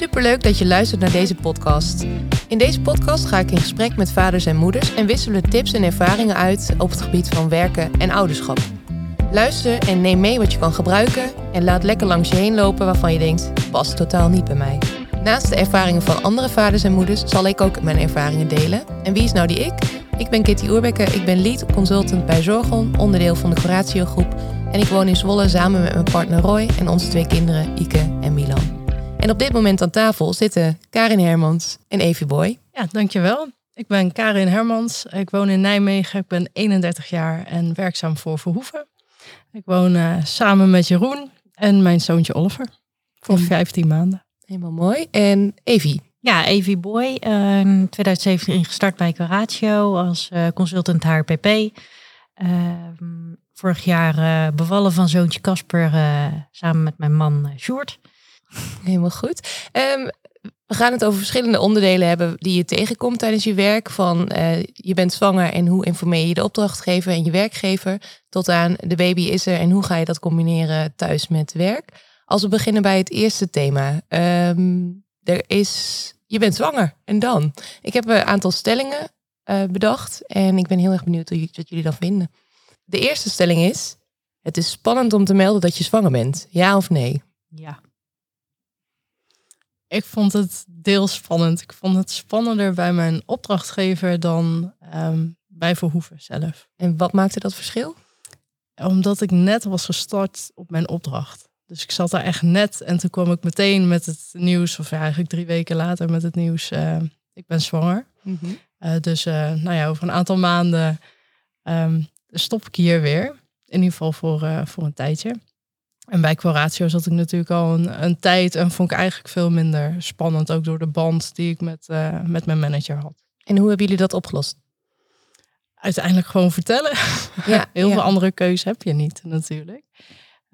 Superleuk dat je luistert naar deze podcast. In deze podcast ga ik in gesprek met vaders en moeders en wisselen tips en ervaringen uit op het gebied van werken en ouderschap. Luister en neem mee wat je kan gebruiken en laat lekker langs je heen lopen waarvan je denkt, past totaal niet bij mij. Naast de ervaringen van andere vaders en moeders zal ik ook mijn ervaringen delen. En wie is nou die ik? Ik ben Kitty Oerbekke, ik ben lead consultant bij Zorgon, onderdeel van de Curatio groep. En ik woon in Zwolle samen met mijn partner Roy en onze twee kinderen Ike en Milan. En op dit moment aan tafel zitten Karin Hermans en Evie Boy. Ja, dankjewel. Ik ben Karin Hermans. Ik woon in Nijmegen. Ik ben 31 jaar en werkzaam voor Verhoeven. Ik woon uh, samen met Jeroen en mijn zoontje Oliver. Voor 15 maanden. Helemaal mooi. En Evie? Ja, Evie Boy. Uh, in 2017 gestart bij Curatio als uh, consultant HRPP. Ehm, vorig jaar bevallen van zoontje Casper samen met mijn man Sjoerd. Helemaal goed. Um, we gaan het over verschillende onderdelen hebben die je tegenkomt tijdens je werk. Van uh, je bent zwanger en hoe informeer je de opdrachtgever en je werkgever. Tot aan de baby is er en hoe ga je dat combineren thuis met werk. Als we beginnen bij het eerste thema. Um, er is, je bent zwanger en dan? Ik heb een aantal stellingen uh, bedacht en ik ben heel erg benieuwd wat jullie dan vinden. De eerste stelling is, het is spannend om te melden dat je zwanger bent. Ja of nee? Ja. Ik vond het deels spannend. Ik vond het spannender bij mijn opdrachtgever dan um, bij Verhoeven zelf. En wat maakte dat verschil? Omdat ik net was gestart op mijn opdracht. Dus ik zat daar echt net en toen kwam ik meteen met het nieuws, of eigenlijk drie weken later met het nieuws, uh, ik ben zwanger. Mm -hmm. uh, dus uh, nou ja, over een aantal maanden um, stop ik hier weer. In ieder geval voor, voor een tijdje. En bij Quoratio zat ik natuurlijk al een, een, tijd en vond ik eigenlijk veel minder spannend. Ook door de band die ik met, uh, met mijn manager had. En hoe hebben jullie dat opgelost? Uiteindelijk gewoon vertellen. Ja, Heel ja. veel andere keuze heb je niet natuurlijk.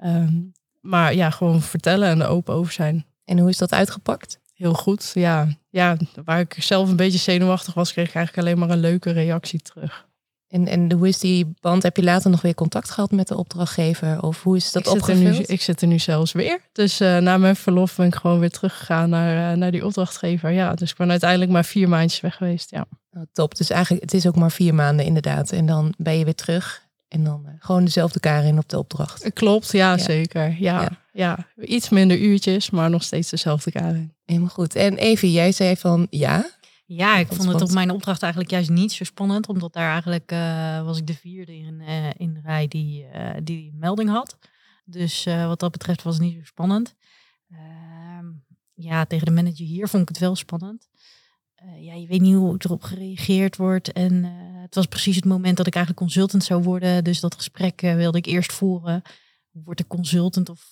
Um, maar ja, gewoon vertellen en er open over zijn. En hoe is dat uitgepakt? Heel goed, ja. Ja, waar ik zelf een beetje zenuwachtig was, kreeg ik eigenlijk alleen maar een leuke reactie terug. En, en hoe is die band? Heb je later nog weer contact gehad met de opdrachtgever? Of hoe is dat ik opgevuld? Nu, ik zit er nu zelfs weer. Dus uh, na mijn verlof ben ik gewoon weer teruggegaan naar, uh, naar die opdrachtgever. Ja, dus ik ben uiteindelijk maar vier maandjes weg geweest. Ja. Oh, top. Dus eigenlijk, het is ook maar vier maanden inderdaad. En dan ben je weer terug. En dan uh, gewoon dezelfde Karin op de opdracht. Klopt, ja, ja. zeker. Ja, ja, ja. iets minder uurtjes, maar nog steeds dezelfde Karin. Helemaal goed. En Evie, jij zei van ja, ja, ik vond het op mijn opdracht eigenlijk juist niet zo spannend, omdat daar eigenlijk uh, was ik de vierde in, uh, in de rij die, uh, die melding had. Dus wat dat betreft was het niet zo spannend. Ehm, ja, tegen de manager hier vond ik het wel spannend. ja, je weet niet hoe erop gereageerd wordt. En het was precies het moment dat ik eigenlijk consultant zou worden. Dus dat gesprek wilde ik eerst voeren. Wordt ik consultant of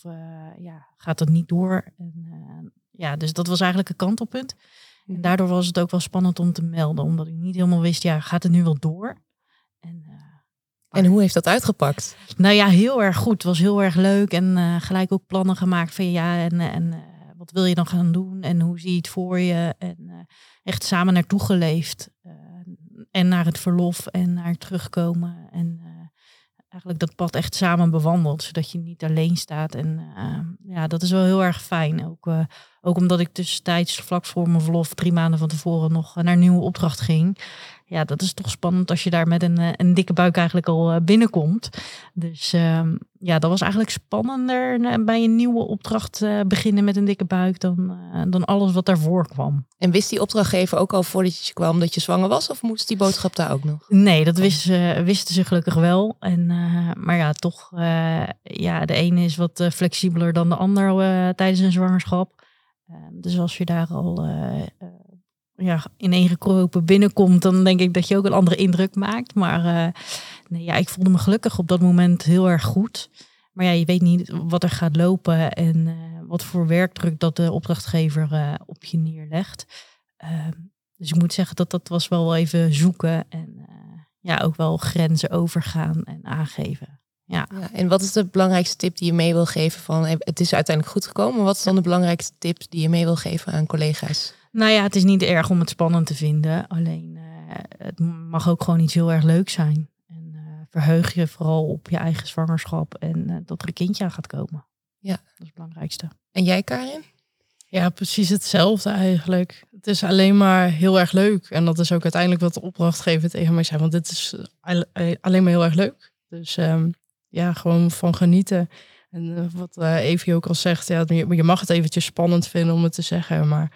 ja, gaat dat niet door? En, ja, dus dat was eigenlijk een kantelpunt. En daardoor was het ook wel spannend om te melden, omdat ik niet helemaal wist, ja, gaat het nu wel door? En, uh, en hoe heeft dat uitgepakt? Nou ja, heel erg goed. Het was heel erg leuk en uh, gelijk ook plannen gemaakt van ja, en, en uh, wat wil je dan gaan doen en hoe zie je het voor je? En echt samen naartoe geleefd. en naar het verlof en naar terugkomen. En eigenlijk dat pad echt samen bewandeld, zodat je niet alleen staat. En ja, dat is wel heel erg fijn. Ook ook omdat ik tussentijds vlak voor mijn verlof drie maanden van tevoren nog naar een nieuwe opdracht ging. Ja, dat is toch spannend als je daar met een, eh, een dikke buik eigenlijk al eh, binnenkomt. Dus uh, ja, dat was eigenlijk spannender eh, bij een nieuwe opdracht uh, beginnen met een dikke buik dan, uh, dan alles wat daarvoor kwam. En wist die opdrachtgever ook al voordat je kwam dat je zwanger was? Of moest die boodschap daar ook nog? Nee, dat wisten ze, wisten ze gelukkig wel. En, maar ja, toch, ja, de ene is wat flexibeler dan de ander tijdens een zwangerschap. Ehm, dus als je daar al ja, ineengekropen binnenkomt, dan denk ik dat je ook een andere indruk maakt. Maar uh, nee, ja, ik voelde me gelukkig op dat moment heel erg goed. Maar ja, je weet niet wat er gaat lopen en wat voor werkdruk dat de opdrachtgever op je neerlegt. Ehm, dus ik moet zeggen dat dat was wel even zoeken en ja, ook wel grenzen overgaan en aangeven. Ja. ja. En wat is de belangrijkste tip die je mee wil geven van het is uiteindelijk goed gekomen? Wat is dan de belangrijkste tip die je mee wil geven aan collega's? Nou ja, het is niet erg om het spannend te vinden. Alleen uh, het mag ook gewoon iets heel erg leuk zijn. En uh, verheug je vooral op je eigen zwangerschap en uh, dat er een kindje aan gaat komen. Ja. Dat is het belangrijkste. En jij, Karin? Ja, precies hetzelfde eigenlijk. Het is alleen maar heel erg leuk. En dat is ook uiteindelijk wat de opdrachtgever tegen mij zei. Want dit is alleen maar heel erg leuk. Dus um, ja, gewoon van genieten. En uh, wat uh, Evie ook al zegt, ja, je, mag het eventjes spannend vinden om het te zeggen. Maar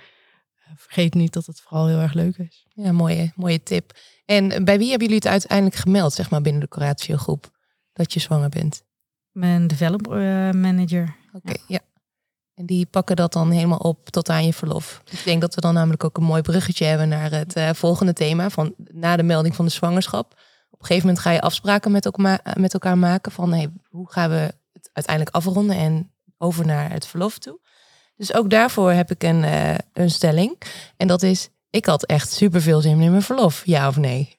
vergeet niet dat het vooral heel erg leuk is. Ja, mooie, mooie tip. En bij wie hebben jullie het uiteindelijk gemeld, zeg maar, binnen de Curatio-groep, dat je zwanger bent? Mijn developer manager. Oké, ja. En die pakken dat dan helemaal op tot aan je verlof. Ik denk dat we dan namelijk ook een mooi bruggetje hebben naar het uh, volgende thema. Van na de melding van de zwangerschap. Op een gegeven moment ga je afspraken met, elkaar, met elkaar maken. Van hey, hoe gaan we het uiteindelijk afronden en over naar het verlof toe. Dus ook daarvoor heb ik een, uh, een stelling. En dat is, ik had echt super veel zin in mijn verlof. Ja of nee?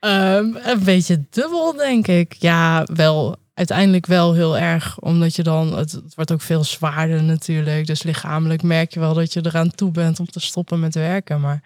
Um, een beetje dubbel, denk ik. Ja, wel uiteindelijk wel heel erg, omdat je dan, het, het, wordt ook veel zwaarder natuurlijk. Dus lichamelijk merk je wel dat je eraan toe bent om te stoppen met werken. Maar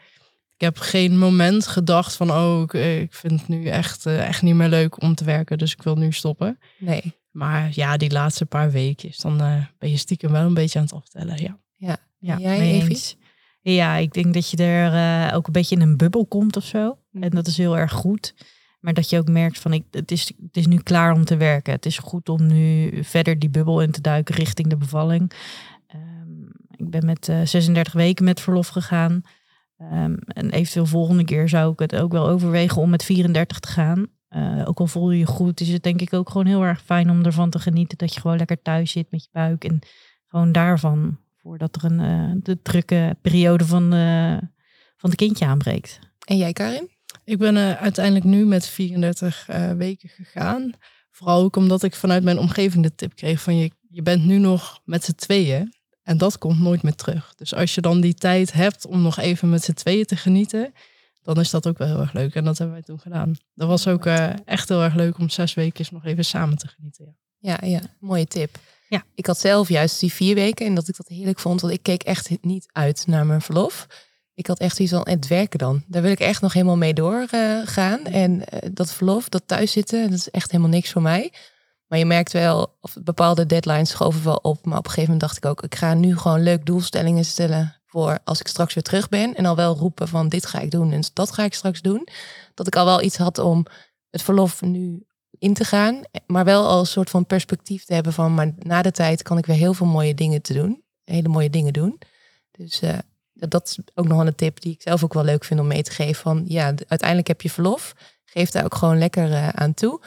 ik heb geen moment gedacht van, oh, ik, ik vind het nu echt, uh, echt niet meer leuk om te werken, dus ik wil nu stoppen. Nee. Maar ja, die laatste paar weekjes, dan uh, ben je stiekem wel een beetje aan het aftellen, ja. Ja, ja jij eens? Ja, ik denk dat je er uh, ook een beetje in een bubbel komt of zo. Mm. En dat is heel erg goed. Maar dat je ook merkt van ik, het, is, het is nu klaar om te werken. Het is goed om nu verder die bubbel in te duiken richting de bevalling. Um, ik ben met uh, 36 weken met verlof gegaan. Um, en eventueel volgende keer zou ik het ook wel overwegen om met 34 te gaan. Uh, ook al voel je je goed, is het denk ik ook gewoon heel erg fijn om ervan te genieten. Dat je gewoon lekker thuis zit met je buik. En gewoon daarvan, voordat er een uh, de drukke periode van, uh, van het kindje aanbreekt. En jij Karin? Ik ben uh, uiteindelijk nu met 34 uh, weken gegaan. Vooral ook omdat ik vanuit mijn omgeving de tip kreeg van je, je bent nu nog met z'n tweeën. En dat komt nooit meer terug. Dus als je dan die tijd hebt om nog even met z'n tweeën te genieten, dan is dat ook wel heel erg leuk. En dat hebben wij toen gedaan. Dat was ook uh, echt heel erg leuk om zes weken nog even samen te genieten. Ja, ja, ja. mooie tip. Ja. Ik had zelf juist die vier weken en dat ik dat heerlijk vond, want ik keek echt niet uit naar mijn verlof ik had echt iets van het werken dan. Daar wil ik echt nog helemaal mee doorgaan. Uh, en uh, dat verlof, dat thuiszitten, dat is echt helemaal niks voor mij. Maar je merkt wel, of bepaalde deadlines schoven wel op. Maar op een gegeven moment dacht ik ook, ik ga nu gewoon leuk doelstellingen stellen als ik straks weer terug ben. En al wel roepen van dit ga ik doen en dat ga ik straks doen. Dat ik al wel iets had om het verlof nu in te gaan. Maar wel al een soort van perspectief te hebben van, maar na de tijd kan ik weer heel veel mooie dingen te doen. Hele mooie dingen doen. Dus uh, dat is ook nog een tip die ik zelf ook wel leuk vind om mee te geven. Van ja, uiteindelijk heb je verlof. Geef daar ook gewoon lekker uh, aan toe.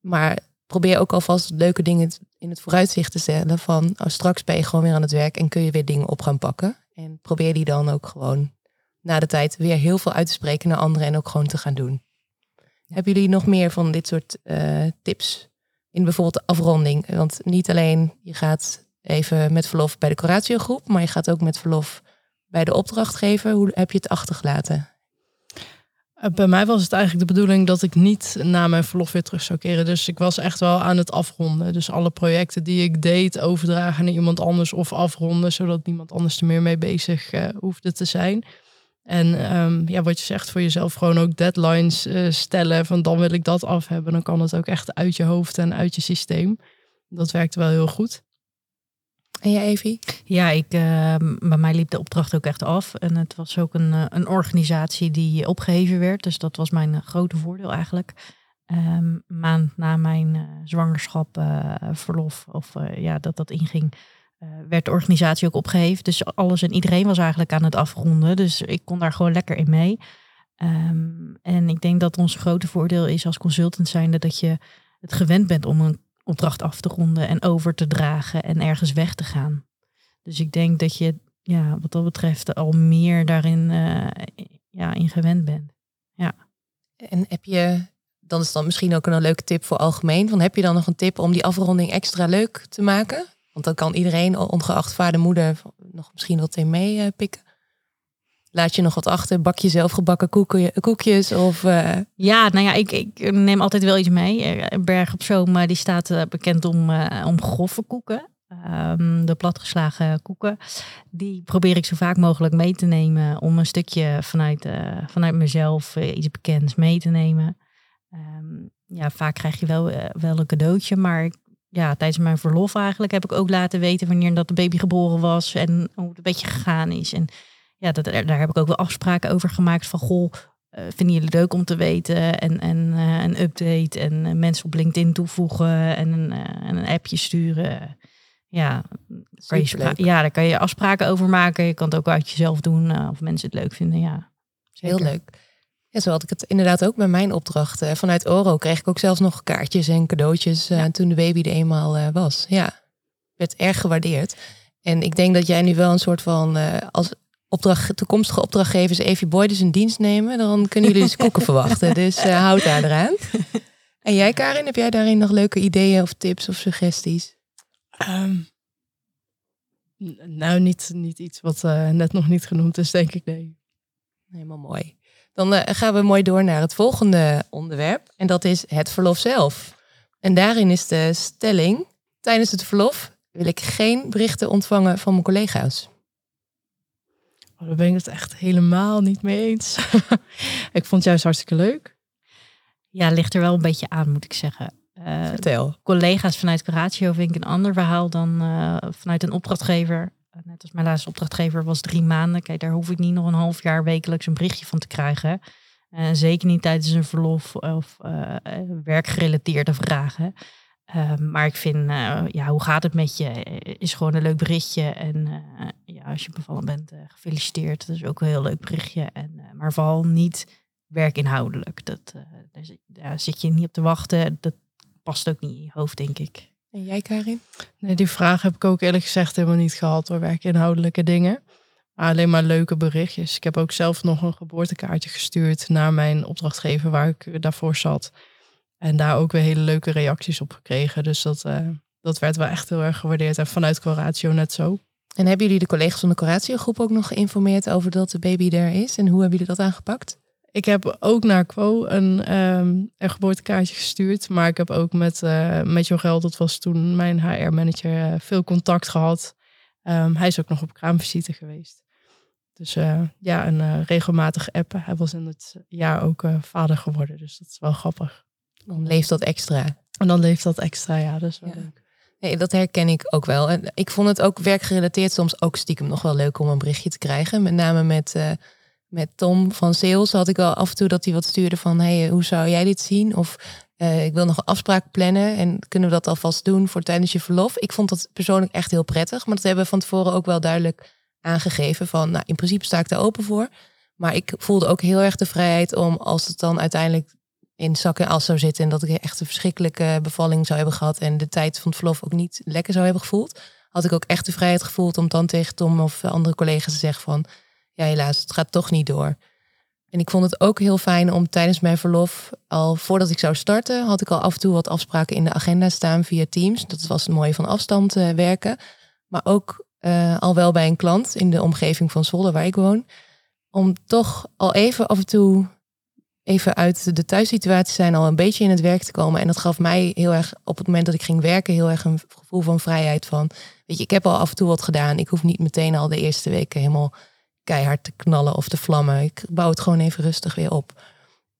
Maar probeer ook alvast leuke dingen in het vooruitzicht te stellen. Van oh, straks ben je gewoon weer aan het werk en kun je weer dingen op gaan pakken. En probeer die dan ook gewoon na de tijd weer heel veel uit te spreken naar anderen en ook gewoon te gaan doen. Hebben jullie nog meer van dit soort uh, tips? In bijvoorbeeld de afronding. Want niet alleen je gaat even met verlof bij de curatiogroep, maar je gaat ook met verlof bij de opdrachtgever? Hoe heb je het achtergelaten? Eh, bij mij was het eigenlijk de bedoeling dat ik niet na mijn verlof weer terug zou keren. Dus ik was echt wel aan het afronden. Dus alle projecten die ik deed, overdragen naar iemand anders of afronden, zodat niemand anders er meer mee bezig uh, hoefde te zijn. En um, ja, wat je zegt voor jezelf, gewoon ook deadlines uh, stellen. Van dan wil ik dat af hebben. Dan kan het ook echt uit je hoofd en uit je systeem. Dat werkte wel heel goed. En jij, Evie? Ja, ik, uh, bij mij liep de opdracht ook echt af. En het was ook een, eh, een organisatie die opgeheven werd. Dus dat was mijn grote voordeel eigenlijk. Um, maand na mijn uh, zwangerschap, verlof, of ja, dat dat inging, werd de organisatie ook opgeheven. Dus alles en iedereen was eigenlijk aan het afronden. Dus ik kon daar gewoon lekker in mee. Um, en ik denk dat ons grote voordeel is als consultant zijnde dat je het gewend bent om een opdracht af te ronden en over te dragen en ergens weg te gaan. Dus ik denk dat je ja, wat dat betreft al meer daarin uh, ja, in gewend bent. Ja. En heb je, dan is dan misschien ook een leuke tip voor algemeen, van heb je dan nog een tip om die afronding extra leuk te maken? Want dan kan iedereen, ongeacht vader, moeder, nog misschien wat in mee uh, pikken. Laat je nog wat achter? Bak je zelf gebakken koekjes? Of, uh... Ja, nou ja, ik, ik, neem altijd wel iets mee. Eh, Berg op Zoom die staat bekend om, om grove koeken. Um, de platgeslagen koeken. Die probeer ik zo vaak mogelijk mee te nemen. Om een stukje vanuit, vanuit mezelf iets bekends mee te nemen. Um, ja, vaak krijg je wel, wel een cadeautje. Maar ja, tijdens mijn verlof eigenlijk heb ik ook laten weten wanneer dat de baby geboren was en hoe het een beetje gegaan is. En ja, dat, daar heb ik ook wel afspraken over gemaakt van goh, uh, vinden jullie leuk om te weten? En, en uh, een update en uh, mensen op LinkedIn toevoegen en een, en een appje sturen. Ja, kan je, ja, daar kan je afspraken over maken. Je kan het ook uit jezelf doen of mensen het leuk vinden. Ja, zeker. heel leuk. Ja, zo had ik het inderdaad ook bij mijn opdrachten. Vanuit Oro kreeg ik ook zelfs nog kaartjes en cadeautjes ja. toen de baby er eenmaal was. Ja, werd erg gewaardeerd. En ik denk dat jij nu wel een soort van, als opdracht, toekomstige opdrachtgevers Evie Boyd in dienst nemen, dan kunnen jullie dus koeken verwachten. Dus uh, houd daar eraan. En jij, Karin, heb jij daarin nog leuke ideeën of tips of suggesties? Um, nou, niet, niet iets wat uh, net nog niet genoemd is, denk ik, nee. Helemaal mooi. Dan uh, gaan we mooi door naar het volgende onderwerp. En dat is het verlof zelf. En daarin is de stelling: tijdens het verlof wil ik geen berichten ontvangen van mijn collega's. Oh, daar ben ik het echt helemaal niet mee eens. ik vond het juist hartstikke leuk. Ja, ligt er wel een beetje aan, moet ik zeggen. Uh, Vertel. Collega's vanuit Curatio vind ik een ander verhaal dan uh, vanuit een opdrachtgever. Uh, net als mijn laatste opdrachtgever was drie maanden. Kijk, daar hoef ik niet nog een half jaar wekelijks een berichtje van te krijgen. zeker niet tijdens een verlof of werkgerelateerde vragen. Ehm, maar ik vind, uh, ja, hoe gaat het met je? Is gewoon een leuk berichtje. En uh, ja, als je bevallen bent, uh, gefeliciteerd. Dat is ook een heel leuk berichtje. En, maar vooral niet werkinhoudelijk. Dat, daar, zit, daar, zit je niet op te wachten. Dat past ook niet in je hoofd, denk ik. En jij, Karin? Nee, die vraag heb ik ook eerlijk gezegd helemaal niet gehad door werkinhoudelijke dingen. Maar alleen maar leuke berichtjes. Ik heb ook zelf nog een geboortekaartje gestuurd naar mijn opdrachtgever waar ik daarvoor zat. En daar ook weer hele leuke reacties op gekregen. Dus dat, uh, dat werd wel echt heel erg gewaardeerd. En vanuit Coratio net zo. En hebben jullie de collega's van de Coratio groep ook nog geïnformeerd over dat de baby er is? En hoe hebben jullie dat aangepakt? Ik heb ook naar Quo een, um, een geboortekaartje gestuurd. Maar ik heb ook met, uh, met Jorel, dat was toen mijn HR-manager, uh, veel contact gehad. Um, hij is ook nog op kraamvisite geweest. Dus uh, ja, een regelmatig appen. Hij was in het jaar ook vader geworden. Dus dat is wel grappig. Dan leeft dat extra. En dan leeft dat extra, ja. Dat is wel leuk. Nee, dat herken ik ook wel. En ik vond het ook werkgerelateerd soms ook stiekem nog wel leuk om een berichtje te krijgen. Met name met, uh, met Tom van Sales had ik wel af en toe dat hij wat stuurde van... hey, hoe zou jij dit zien? Of uh, ik wil nog een afspraak plannen en kunnen we dat alvast doen voor tijdens je verlof? Ik vond dat persoonlijk echt heel prettig. Maar dat hebben we van tevoren ook wel duidelijk aangegeven van... nou, in principe sta ik daar open voor. Maar ik voelde ook heel erg de vrijheid om, als het dan uiteindelijk in zak en as zou zitten. En dat ik echt een verschrikkelijke bevalling zou hebben gehad. En de tijd van het verlof ook niet lekker zou hebben gevoeld. Had ik ook echt de vrijheid gevoeld om dan tegen Tom of andere collega's te zeggen van... Ja, helaas, het gaat toch niet door. En ik vond het ook heel fijn om tijdens mijn verlof, al voordat ik zou starten, had ik al af en toe wat afspraken in de agenda staan via Teams. Dat was het mooie van afstand uh, werken. Maar ook uh, al wel bij een klant in de omgeving van Zwolle, waar ik woon. Om toch al even af en toe even uit de thuissituatie zijn, al een beetje in het werk te komen. En dat gaf mij heel erg, op het moment dat ik ging werken, heel erg een gevoel van vrijheid. Van, weet je, ik heb al af en toe wat gedaan. Ik hoef niet meteen al de eerste weken helemaal keihard te knallen of te vlammen. Ik bouw het gewoon even rustig weer op.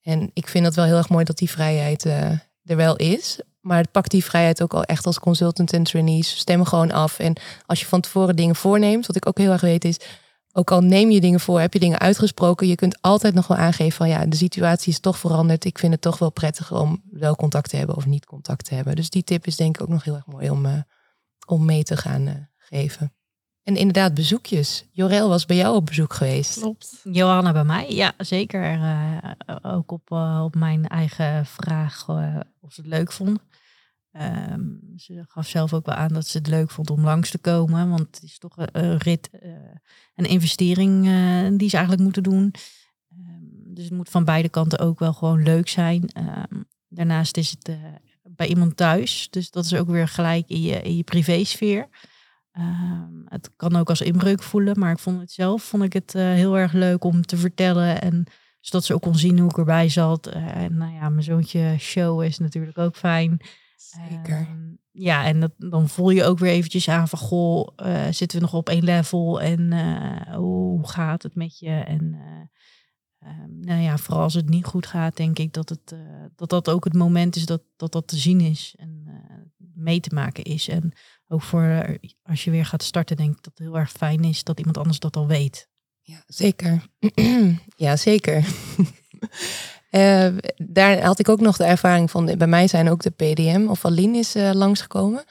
En ik vind dat wel heel erg mooi dat die vrijheid uh, er wel is. Maar pak die vrijheid ook al echt als consultant en trainees. Stemmen gewoon af. En als je van tevoren dingen voorneemt, wat ik ook heel erg weet is ook al neem je dingen voor, heb je dingen uitgesproken, je kunt altijd nog wel aangeven van ja, de situatie is toch veranderd. Ik vind het toch wel prettiger om wel contact te hebben of niet contact te hebben. Dus die tip is denk ik ook nog heel erg mooi om, uh, om mee te gaan uh, geven. En inderdaad, bezoekjes. Jorel was bij jou op bezoek geweest. Klopt. Johanna bij mij, ja, zeker. Uh, ook op, op mijn eigen vraag of ze het leuk vond. Um, ze gaf zelf ook wel aan dat ze het leuk vond om langs te komen. Want het is toch een, rit, uh, een investering uh, die ze eigenlijk moeten doen. Um, dus het moet van beide kanten ook wel gewoon leuk zijn. Um, daarnaast is het bij iemand thuis. Dus dat is ook weer gelijk in je, in je privésfeer. het kan ook als inbreuk voelen. Maar ik vond het zelf vond ik het heel erg leuk om te vertellen. En zodat ze ook kon zien hoe ik erbij zat. en nou ja, mijn zoontje show is natuurlijk ook fijn. Zeker. Um, ja, en dat, dan voel je ook weer eventjes aan van, goh, uh, zitten we nog op één level en uh, hoe gaat het met je? En uh, um, nou ja, vooral als het niet goed gaat, denk ik dat het, dat, dat ook het moment is dat, dat dat te zien is. En mee te maken is. En ook voor eh, als je weer gaat starten, denk ik dat het heel erg fijn is dat iemand anders dat al weet. Ja, zeker. ja, zeker. Uh, daar had ik ook nog de ervaring van, bij mij zijn ook de PDM of Aline is uh, langsgekomen.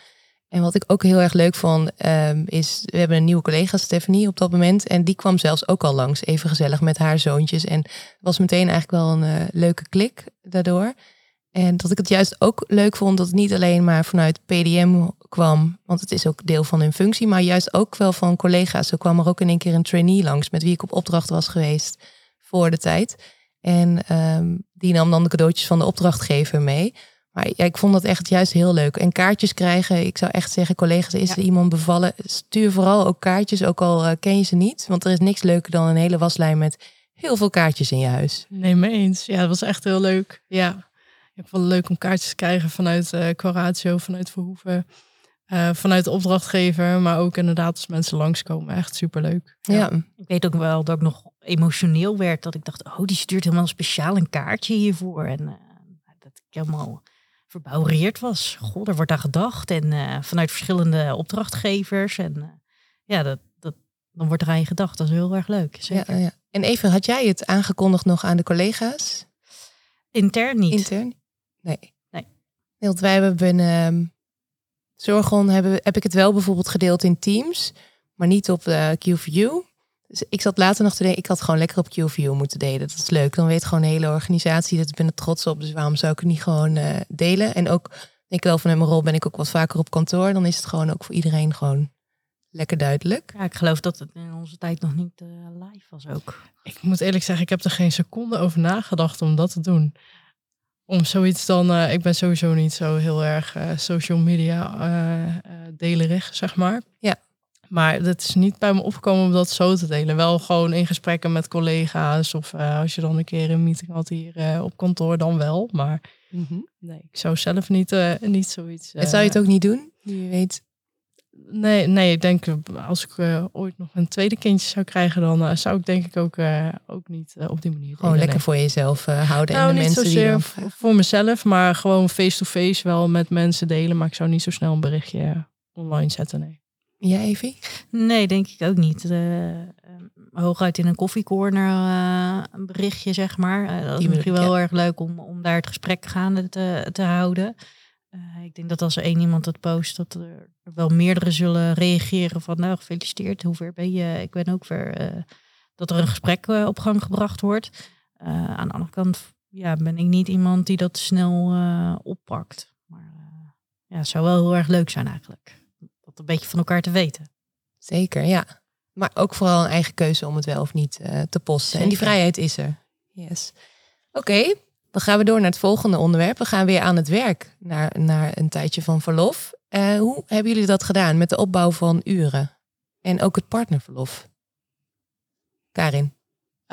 En wat ik ook heel erg leuk vond, um, is we hebben een nieuwe collega, Stephanie, op dat moment. En die kwam zelfs ook al langs, even gezellig met haar zoontjes. En was meteen eigenlijk wel een uh, leuke klik daardoor. En dat ik het juist ook leuk vond dat het niet alleen maar vanuit PDM kwam, want het is ook deel van hun functie, maar juist ook wel van collega's. Zo kwam er ook in één keer een trainee langs met wie ik op opdracht was geweest voor de tijd. En um, die nam dan de cadeautjes van de opdrachtgever mee. Maar ja, ik vond dat echt juist heel leuk. En kaartjes krijgen, ik zou echt zeggen, collega's, is er iemand bevallen? Stuur vooral ook kaartjes, ook al uh, ken je ze niet. Want er is niks leuker dan een hele waslijn met heel veel kaartjes in je huis. Nee, mee eens. Ja, dat was echt heel leuk. Ja, ik vond het leuk om kaartjes te krijgen vanuit uh, Coratio, vanuit Verhoeven. Uh, vanuit de opdrachtgever, maar ook inderdaad als mensen langskomen. Echt superleuk. Ja. ja. Ik weet ook wel dat ik nog emotioneel werd. Dat ik dacht, oh, die stuurt helemaal speciaal een kaartje hiervoor. En uh, dat ik helemaal verbouwereerd was. God, er wordt aan gedacht. En uh, vanuit verschillende opdrachtgevers. En ja, dat, dat, dan wordt er aan je gedacht. Dat is heel erg leuk. Zeker. Ja, ja. En even, had jij het aangekondigd nog aan de collega's? Intern niet. Intern? Nee. Nee. Want wij hebben binnen Zorgon hebben, heb ik het wel bijvoorbeeld gedeeld in Teams, maar niet op uh, QView. Dus ik zat later nog te denken, ik had gewoon lekker op QView moeten delen. Dat is leuk. Dan weet gewoon de hele organisatie dat ik ben er trots op. Dus waarom zou ik het niet gewoon uh, delen? En ook, denk ik wel, van mijn rol ben ik ook wat vaker op kantoor. Dan is het gewoon ook voor iedereen gewoon lekker duidelijk. Ja, ik geloof dat het in onze tijd nog niet uh, live was ook. Ik moet eerlijk zeggen, ik heb er geen seconde over nagedacht om dat te doen om zoiets dan, uh, ik ben sowieso niet zo heel erg uh, social media uh, delerig, zeg maar. Ja. Maar het is niet bij me opgekomen om dat zo te delen. Wel gewoon in gesprekken met collega's of als je dan een keer een meeting had hier op kantoor, dan wel. Maar mm -hmm. nee, ik zou zelf niet, niet zoiets. En zou je het ook niet doen? Je weet Nee, nee, ik denk als ik uh, ooit nog een tweede kindje zou krijgen, dan uh, zou ik denk ik ook, uh, ook niet op die manier. Gewoon lekker voor jezelf houden nou, en de niet mensen zozeer die dan... voor mezelf, maar gewoon face-to-face -face wel met mensen delen. Maar ik zou niet zo snel een berichtje online zetten, nee. Ja, Evie? Nee, denk ik ook niet. hooguit in een koffiecorner een berichtje, zeg maar. dat is misschien wel heel erg leuk om, om daar het gesprek gaande te, te houden. Uh, ik denk dat als er één iemand het post, dat er wel meerdere zullen reageren van nou gefeliciteerd, hoe ver ben je? Ik ben ook ver. Uh, dat er een gesprek uh, op gang gebracht wordt. aan de andere kant ja, ben ik niet iemand die dat snel oppakt. Maar ja, het zou wel heel erg leuk zijn eigenlijk. Dat een beetje van elkaar te weten. Zeker, ja. Maar ook vooral een eigen keuze om het wel of niet te posten. Zeker. En die vrijheid is er. Yes. Oké, okay. Dan gaan we door naar het volgende onderwerp. We gaan weer aan het werk naar, naar een tijdje van verlof. Uh, hoe hebben jullie dat gedaan met de opbouw van uren? En ook het partnerverlof? Karin?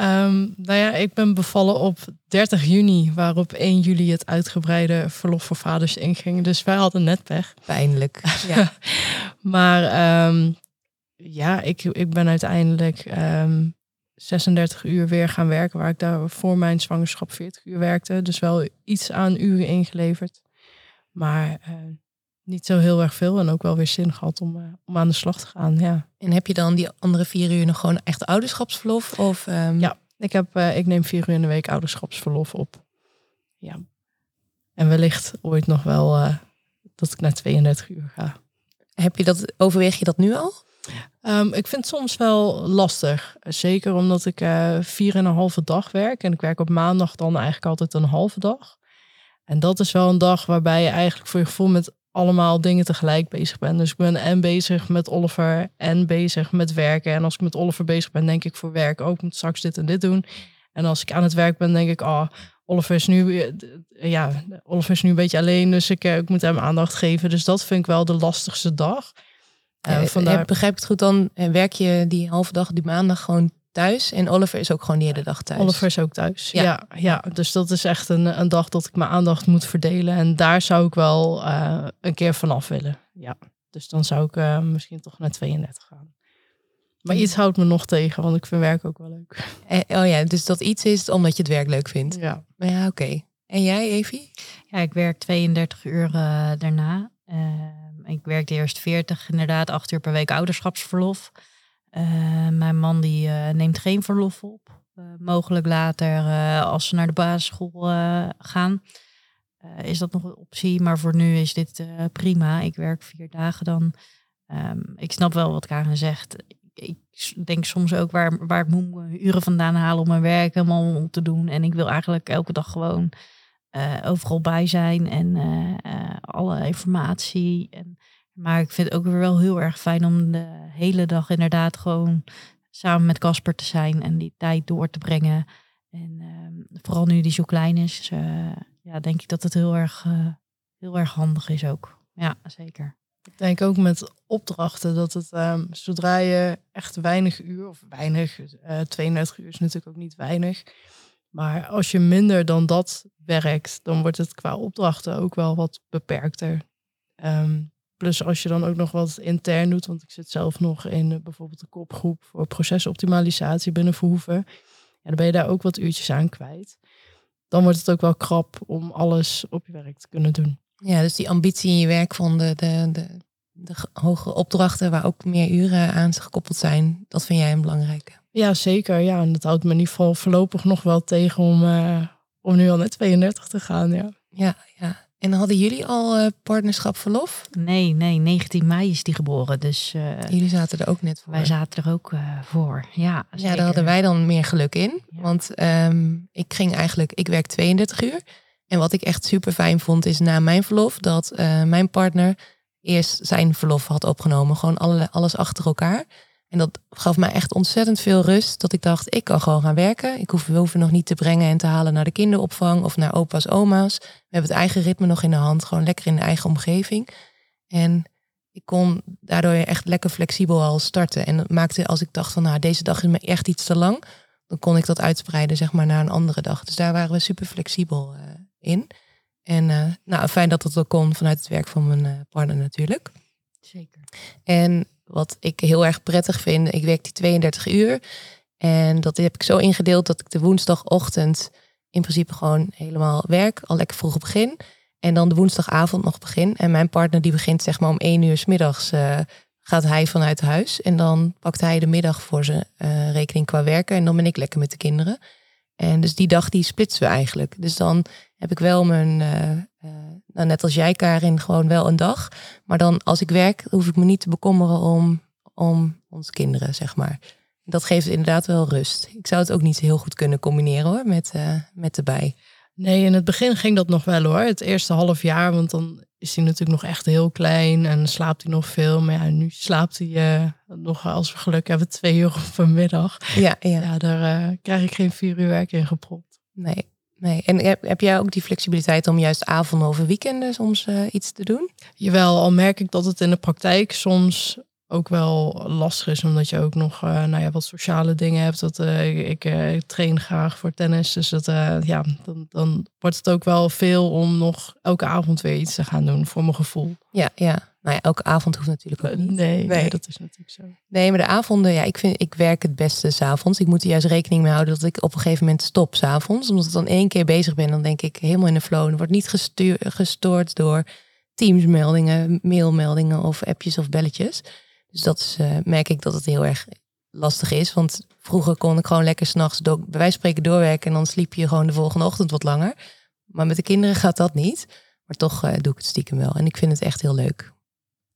Um, nou ja, ik ben bevallen op 30 juni, waarop 1 juli het uitgebreide verlof voor vaders inging. Dus wij hadden net pech. Pijnlijk. Ja. maar um, ja, ik, ik ben uiteindelijk um, 36 uur weer gaan werken, waar ik daar voor mijn zwangerschap 40 uur werkte. Dus wel iets aan uren ingeleverd. Maar uh, niet zo heel erg veel en ook wel weer zin gehad om, uh, om aan de slag te gaan. Ja. En heb je dan die andere vier uur nog gewoon echt ouderschapsverlof? Of, um... Ja, ik, heb, uh, ik neem vier uur in de week ouderschapsverlof op. Ja. En wellicht ooit nog wel dat ik naar 32 uur ga. Heb je dat, overweeg je dat nu al? Um, ik vind het soms wel lastig. Zeker omdat ik vier en een halve dag werk. En ik werk op maandag dan eigenlijk altijd een halve dag. En dat is wel een dag waarbij je eigenlijk voor je gevoel met allemaal dingen tegelijk bezig bent. Dus ik ben en bezig met Oliver en bezig met werken. En als ik met Oliver bezig ben, denk ik voor werk ook, moet straks dit en dit doen. En als ik aan het werk ben, denk ik, oh, Oliver is nu, eh, ja, Oliver is nu een beetje alleen, dus ik, uh, ik moet hem aandacht geven. Dus dat vind ik wel de lastigste dag. Uh, vandaar... Begrijp ik het goed, dan werk je die halve dag, die maandag gewoon thuis. En Oliver is ook gewoon die hele dag thuis. Oliver is ook thuis. Ja, ja, ja. dus dat is echt een, een dag dat ik mijn aandacht moet verdelen. En daar zou ik wel uh, een keer vanaf willen. Ja, dus dan zou ik uh, misschien toch naar 32 gaan. Maar iets houdt me nog tegen, want ik vind werk ook wel leuk. Eh, oh ja, dus dat iets is omdat je het werk leuk vindt. Ja. Maar ja, oké. Okay. En jij, Evie? Ja, ik werk 32 uur daarna. ik werkte eerst 40, inderdaad, acht uur per week ouderschapsverlof. Uh, mijn man die uh, neemt geen verlof op. Uh, mogelijk later, als ze naar de basisschool gaan, is dat nog een optie. Maar voor nu is dit prima. Ik werk vier dagen dan. Um, ik snap wel wat Karen zegt. Ik denk soms ook waar, waar ik moet uren vandaan halen om mijn werk helemaal om te doen. En ik wil eigenlijk elke dag gewoon overal bij zijn en alle informatie. En maar ik vind het ook weer wel heel erg fijn om de hele dag inderdaad gewoon samen met Casper te zijn en die tijd door te brengen. En uh, vooral nu die zo klein is, uh, ja, denk ik dat het heel erg, uh, heel erg handig is ook. Ja, zeker. Ik denk ook met opdrachten dat het um, zodra je echt weinig uur, of weinig, 32 uur is natuurlijk ook niet weinig. Maar als je minder dan dat werkt, dan wordt het qua opdrachten ook wel wat beperkter. Um, Plus als je dan ook nog wat intern doet, want ik zit zelf nog in uh, bijvoorbeeld de kopgroep voor procesoptimalisatie binnen Verhoeven. Ja, dan ben je daar ook wat uurtjes aan kwijt. Dan wordt het ook wel krap om alles op je werk te kunnen doen. Ja, dus die ambitie in je werk van de, de, de, de hogere opdrachten waar ook meer uren aan gekoppeld zijn, dat vind jij een belangrijke. Ja, zeker. Ja, en dat houdt me in ieder geval voorlopig nog wel tegen om, uh, om nu al net 32 te gaan. Ja, ja, ja. En hadden jullie al uh, partnerschap verlof? Nee, nee, 19 mei is die geboren. Dus uh, jullie zaten er ook net voor. Wij zaten er ook uh, voor. Ja, ja, daar hadden wij dan meer geluk in. Ja. Want um, ik ging eigenlijk, ik werk 32 uur. En wat ik echt super fijn vond, is na mijn verlof dat mijn partner eerst zijn verlof had opgenomen. Gewoon alle, alles achter elkaar. En dat gaf mij echt ontzettend veel rust. Dat ik dacht, ik kan gewoon gaan werken. Ik hoef, we hoeven nog niet te brengen en te halen naar de kinderopvang of naar opa's, oma's. We hebben het eigen ritme nog in de hand. Gewoon lekker in de eigen omgeving. En ik kon daardoor echt lekker flexibel al starten. En dat maakte als ik dacht van nou, deze dag is me echt iets te lang. Dan kon ik dat uitspreiden zeg maar naar een andere dag. Dus daar waren we super flexibel uh, in. En uh, nou, fijn dat dat ook kon vanuit het werk van mijn uh, partner natuurlijk. Zeker. En wat ik heel erg prettig vind. Ik werk die 32 uur. En dat heb ik zo ingedeeld dat ik de woensdagochtend in principe gewoon helemaal werk. Al lekker vroeg begin. En dan de woensdagavond nog begin. En mijn partner die begint zeg maar om één uur s middags. Uh, gaat hij vanuit huis. En dan pakt hij de middag voor zijn uh, rekening qua werken. En dan ben ik lekker met de kinderen. En dus die dag die splitsen we eigenlijk. Dus dan heb ik wel mijn, uh, nou, net als jij Karin, gewoon wel een dag. Maar dan als ik werk, hoef ik me niet te bekommeren om, om onze kinderen, zeg maar. Dat geeft inderdaad wel rust. Ik zou het ook niet heel goed kunnen combineren hoor, met, uh, met erbij. Nee, in het begin ging dat nog wel hoor. Het eerste half jaar, want dan is hij natuurlijk nog echt heel klein en slaapt hij nog veel. Maar ja, nu slaapt hij uh, nog, als we geluk hebben, twee uur op een middag. Ja, ja. ja daar uh, krijg ik geen vier uur werk in gepropt. Nee, nee. En heb, heb jij ook die flexibiliteit om juist avonden of weekenden soms uh, iets te doen? Jawel, al merk ik dat het in de praktijk soms ook wel lastig is, omdat je ook nog uh, nou ja, wat sociale dingen hebt. Dat, uh, ik uh, train graag voor tennis, dus dat, ja, dan, dan wordt het ook wel veel om nog elke avond weer iets te gaan doen, voor mijn gevoel. Ja, ja. Nou ja, elke avond hoeft natuurlijk ook niet. Nee, nee. nee dat is natuurlijk zo. Nee, maar de avonden, ja, ik vind, ik werk het beste s'avonds. Ik moet er juist rekening mee houden dat ik op een gegeven moment stop s'avonds. Omdat ik dan één keer bezig ben, dan denk ik helemaal in de flow. Er wordt niet gestuur, gestoord door teamsmeldingen, mailmeldingen of appjes of belletjes. Dus dat is, uh, merk ik dat het heel erg lastig is. Want vroeger kon ik gewoon lekker s'nachts bij wijze van spreken doorwerken. En dan sliep je gewoon de volgende ochtend wat langer. Maar met de kinderen gaat dat niet. Maar toch uh, doe ik het stiekem wel. En ik vind het echt heel leuk.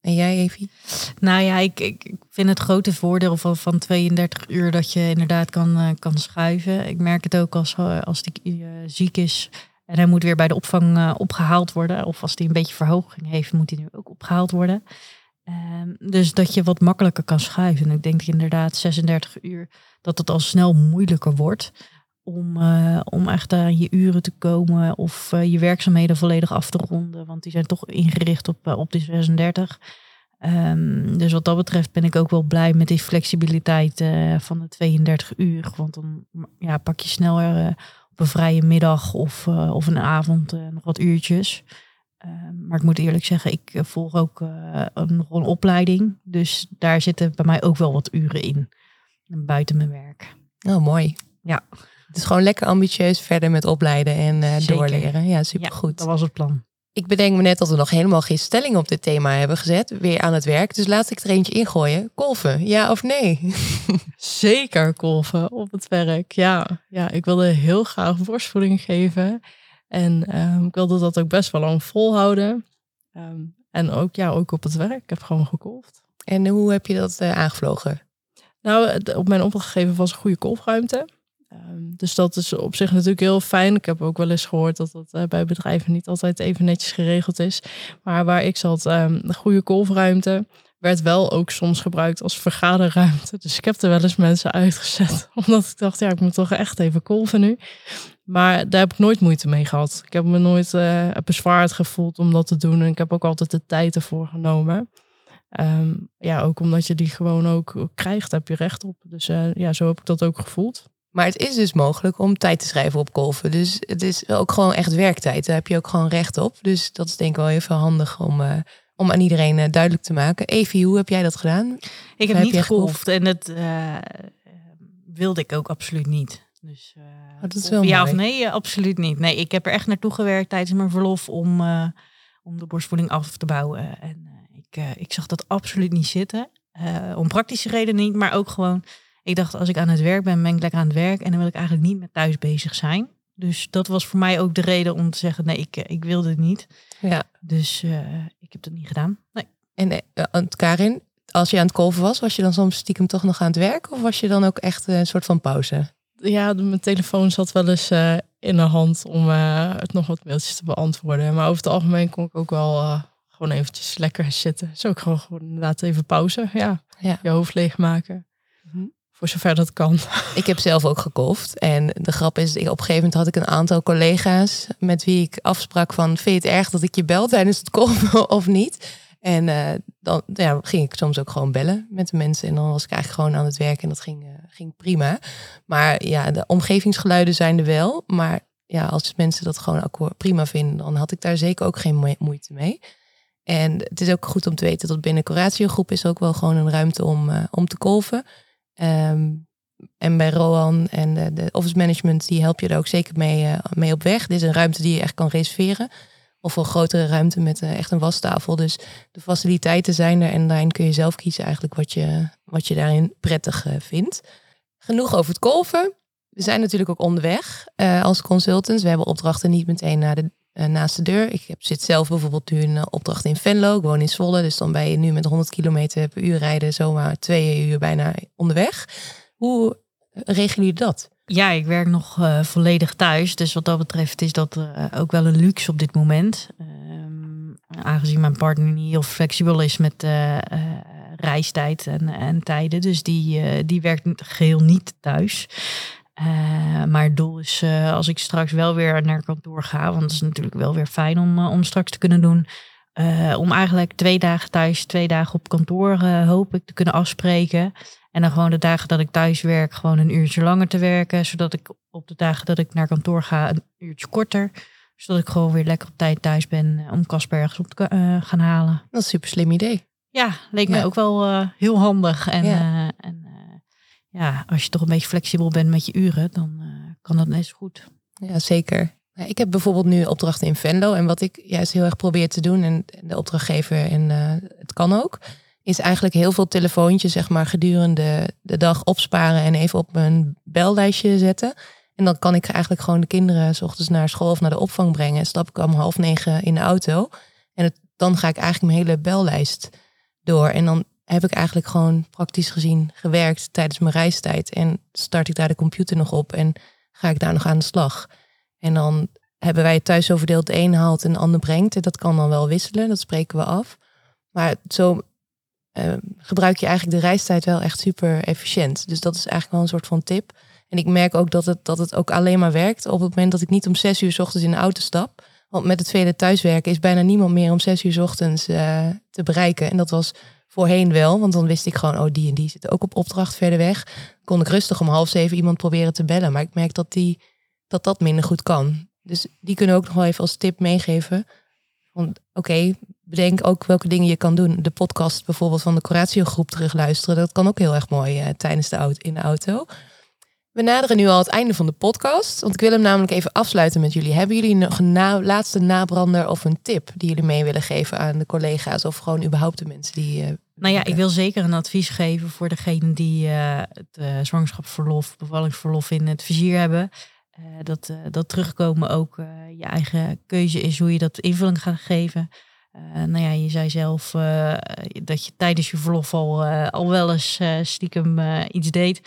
En jij, Evie? Nou ja, ik, ik vind het grote voordeel van, van 32 uur dat je inderdaad kan, uh, kan schuiven. Ik merk het ook als, als die ziek is en hij moet weer bij de opvang opgehaald worden. Of als hij een beetje verhoging heeft, moet hij nu ook opgehaald worden. Um, dus dat je wat makkelijker kan schuiven. En ik denk inderdaad 36 uur dat het al snel moeilijker wordt om, uh, om echt aan je uren te komen of uh, je werkzaamheden volledig af te ronden. Want die zijn toch ingericht op, uh, op die 36. Um, dus wat dat betreft ben ik ook wel blij met die flexibiliteit van de 32 uur. Want dan ja, pak je sneller op een vrije middag of, of een avond nog wat uurtjes. Ehm, maar ik moet eerlijk zeggen, ik eh, volg ook nog een opleiding. Dus daar zitten bij mij ook wel wat uren in. Buiten mijn werk. Oh, mooi. Ja. Het is gewoon lekker ambitieus verder met opleiden en uh, doorleren. Ja, supergoed. Ja, dat was het plan. Ik bedenk me net dat we nog helemaal geen stelling op dit thema hebben gezet. Weer aan het werk. Dus laat ik er eentje ingooien. Kolven, ja of nee? Zeker kolven op het werk. Ja, ja ik wilde heel graag borstvoeding geven. En um, ik wilde dat ook best wel lang volhouden. Um, en ook, ja, ook op het werk. Ik heb gewoon gekolfd. En hoe heb je dat uh, aangevlogen? Nou, op mijn opdrachtgever was een goede kolfruimte. Um, dus dat is op zich natuurlijk heel fijn. Ik heb ook wel eens gehoord dat dat uh, bij bedrijven niet altijd even netjes geregeld is. Maar waar ik zat, um, een goede kolfruimte, werd wel ook soms gebruikt als vergaderruimte. Dus ik heb er wel eens mensen uitgezet. Omdat ik dacht, ja, ik moet toch echt even kolven nu. Maar daar heb ik nooit moeite mee gehad. Ik heb me nooit uh, bezwaard gevoeld om dat te doen. En ik heb ook altijd de tijd ervoor genomen. Um, ja, ook omdat je die gewoon ook krijgt, heb je recht op. Dus uh, ja, zo heb ik dat ook gevoeld. Maar het is dus mogelijk om tijd te schrijven op kolven. Dus het is ook gewoon echt werktijd. Daar heb je ook gewoon recht op. Dus dat is denk ik wel even handig om, uh, om aan iedereen uh, duidelijk te maken. Evie, hoe heb jij dat gedaan? Ik heb, heb niet gekolfd en dat uh, wilde ik ook absoluut niet. Dus oh, dat is wel ja mooi. of nee, absoluut niet. Nee, ik heb er echt naartoe gewerkt tijdens mijn verlof om, om de borstvoeding af te bouwen. En ik, ik zag dat absoluut niet zitten. om praktische redenen niet, maar ook gewoon ik dacht, als ik aan het werk ben, ben ik lekker aan het werk. En dan wil ik eigenlijk niet met thuis bezig zijn. Dus dat was voor mij ook de reden om te zeggen, nee, ik, ik wilde het niet. Ja. Dus uh, ik heb dat niet gedaan. Nee. En uh, Karin, als je aan het kolven was, was je dan soms stiekem toch nog aan het werk? Of was je dan ook echt een soort van pauze? Ja, mijn telefoon zat wel eens uh, in de hand om het nog wat mailtjes te beantwoorden. Maar over het algemeen kon ik ook wel gewoon eventjes lekker zitten. Zo ook gewoon, gewoon inderdaad even pauze. Ja, ja. je hoofd leegmaken. Voor zover dat kan. Ik heb zelf ook gekolfd. En de grap is, op een gegeven moment had ik een aantal collega's met wie ik afsprak van, vind je het erg dat ik je bel tijdens het kolven of niet? En uh, dan ja, ging ik soms ook gewoon bellen met de mensen. En dan was ik eigenlijk gewoon aan het werk en dat ging, uh, ging prima. Maar ja, de omgevingsgeluiden zijn er wel. Maar ja, als mensen dat gewoon akkoord prima vinden, dan had ik daar zeker ook geen moeite mee. En het is ook goed om te weten dat binnen Curatio-groep is ook wel gewoon een ruimte om, uh, om te kolven. Um, en bij Roan en de, de, office management, die help je er ook zeker mee, uh, mee op weg. Dit is een ruimte die je echt kan reserveren. Of een grotere ruimte met uh, echt een wastafel. Dus de faciliteiten zijn er en daarin kun je zelf kiezen eigenlijk wat je, wat je daarin prettig uh, vindt. Genoeg over het kolven. We zijn natuurlijk ook onderweg als consultants. We hebben opdrachten niet meteen naar de, naast de deur. Ik heb, zit zelf bijvoorbeeld nu een opdracht in Venlo. Ik woon in Zwolle, dus dan ben je nu met 100 kilometer per uur rijden zomaar twee uur bijna onderweg. Hoe regelen jullie dat? Ja, ik werk nog volledig thuis. Dus wat dat betreft is dat ook wel een luxe op dit moment. Um, aangezien mijn partner niet heel flexibel is met reistijd en, en, tijden. Dus die, die werkt geheel niet thuis. Uh, maar het doel is, uh, als ik straks wel weer naar kantoor ga, want het is natuurlijk wel weer fijn om, uh, om straks te kunnen doen, om eigenlijk twee dagen thuis, twee dagen op kantoor hoop ik te kunnen afspreken. En dan gewoon de dagen dat ik thuis werk, gewoon een uurtje langer te werken, zodat ik op de dagen dat ik naar kantoor ga, een uurtje korter. Zodat ik gewoon weer lekker op tijd thuis ben om Casper ergens op te gaan halen. Dat is een super slim idee. Ja, leek ja. me ook wel heel handig. En, ja. en ja, als je toch een beetje flexibel bent met je uren, dan uh, kan dat net zo goed. Ja, zeker. Ik heb bijvoorbeeld nu opdrachten in Venlo. En wat ik juist heel erg probeer te doen, en de opdrachtgever, en uh, het kan ook, is eigenlijk heel veel telefoontjes, zeg maar, gedurende de dag opsparen en even op mijn bellijstje zetten. En dan kan ik eigenlijk gewoon de kinderen s ochtends naar school of naar de opvang brengen. En stap ik om half negen in de auto. En dan ga ik eigenlijk mijn hele bellijst door. En dan heb ik eigenlijk gewoon praktisch gezien gewerkt tijdens mijn reistijd. En start ik daar de computer nog op en ga ik daar nog aan de slag. En dan hebben wij het thuis zo verdeeld, de een haalt en de ander brengt. En dat kan dan wel wisselen, dat spreken we af. Maar zo uh, gebruik je eigenlijk de reistijd wel echt super efficiënt. Dus dat is eigenlijk wel een soort van tip. En ik merk ook dat het, dat het ook alleen maar werkt op het moment dat ik niet om zes uur s ochtends in de auto stap. Want met het vele thuiswerken is bijna niemand meer om zes uur s ochtends uh, te bereiken. En dat was voorheen wel, want dan wist ik gewoon, oh die en die zit ook op opdracht verder weg. Kon ik rustig om half zeven iemand proberen te bellen. Maar ik merk dat die, dat, dat minder goed kan. Dus die kunnen ook nog wel even als tip meegeven. Oké, okay, bedenk ook welke dingen je kan doen. De podcast bijvoorbeeld van de Curatio groep terugluisteren. Dat kan ook heel erg mooi uh, tijdens de auto, in de auto. We naderen nu al het einde van de podcast, want ik wil hem namelijk even afsluiten met jullie. Hebben jullie nog een laatste nabrander of een tip die jullie mee willen geven aan de collega's of gewoon überhaupt de mensen die... Uh, nou ja, ik wil zeker een advies geven voor degene die uh, het uh, zwangerschapsverlof, bevallingsverlof in het vizier hebben. dat, dat terugkomen ook je eigen keuze is hoe je dat invulling gaat geven. Uh, nou ja, je zei zelf uh, dat je tijdens je verlof al, uh, al wel eens stiekem iets deed.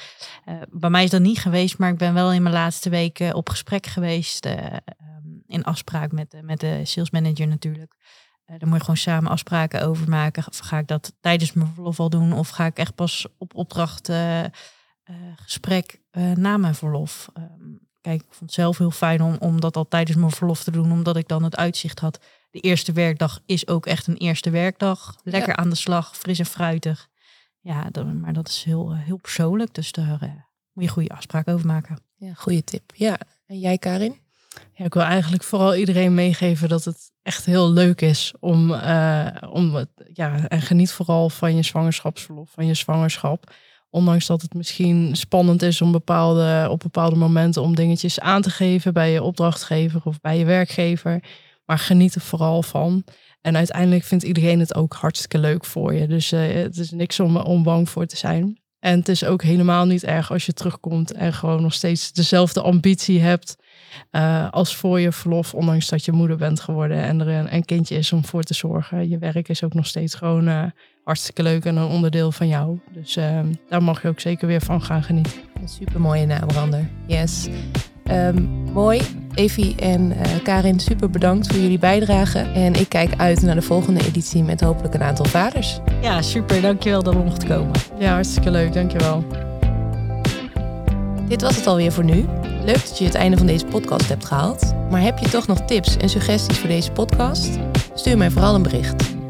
bij mij is dat niet geweest, maar ik ben wel in mijn laatste weken op gesprek geweest. Um, in afspraak met, met de sales manager natuurlijk. daar moet je gewoon samen afspraken over maken. Ga ik dat tijdens mijn verlof al doen? Of ga ik echt pas op opdracht gesprek na mijn verlof? Um, kijk, ik vond het zelf heel fijn om, om dat al tijdens mijn verlof te doen, omdat ik dan het uitzicht had de eerste werkdag is ook echt een eerste werkdag. Lekker aan de slag, fris en fruitig. Ja, maar dat is heel, eh, heel persoonlijk. Dus daar uh, moet je goede afspraken over maken. Ja, goede tip. Ja, en jij Karin? Ja, ik wil eigenlijk vooral iedereen meegeven dat het echt heel leuk is om, uh, om ja, en geniet vooral van je zwangerschapsverlof, van je zwangerschap. Ondanks dat het misschien spannend is om bepaalde, op bepaalde momenten om dingetjes aan te geven bij je opdrachtgever of bij je werkgever. Maar geniet er vooral van. En uiteindelijk vindt iedereen het ook hartstikke leuk voor je. Dus uh, het is niks om, om bang voor te zijn. En het is ook helemaal niet erg als je terugkomt en gewoon nog steeds dezelfde ambitie hebt uh, als voor je verlof, ondanks dat je moeder bent geworden en er een, een kindje is om voor te zorgen. Je werk is ook nog steeds gewoon uh, hartstikke leuk en een onderdeel van jou. Dus daar mag je ook zeker weer van gaan genieten. Een super mooie nabrander. Yes. Um, mooi. Evie en uh, Karin, super bedankt voor jullie bijdrage. En ik kijk uit naar de volgende editie met hopelijk een aantal vaders. Ja, super. Dankjewel dat we mochten komen. Ja, hartstikke leuk. Dankjewel. Dit was het alweer voor nu. Leuk dat je het einde van deze podcast hebt gehaald. Maar heb je toch nog tips en suggesties voor deze podcast? Stuur mij vooral een bericht.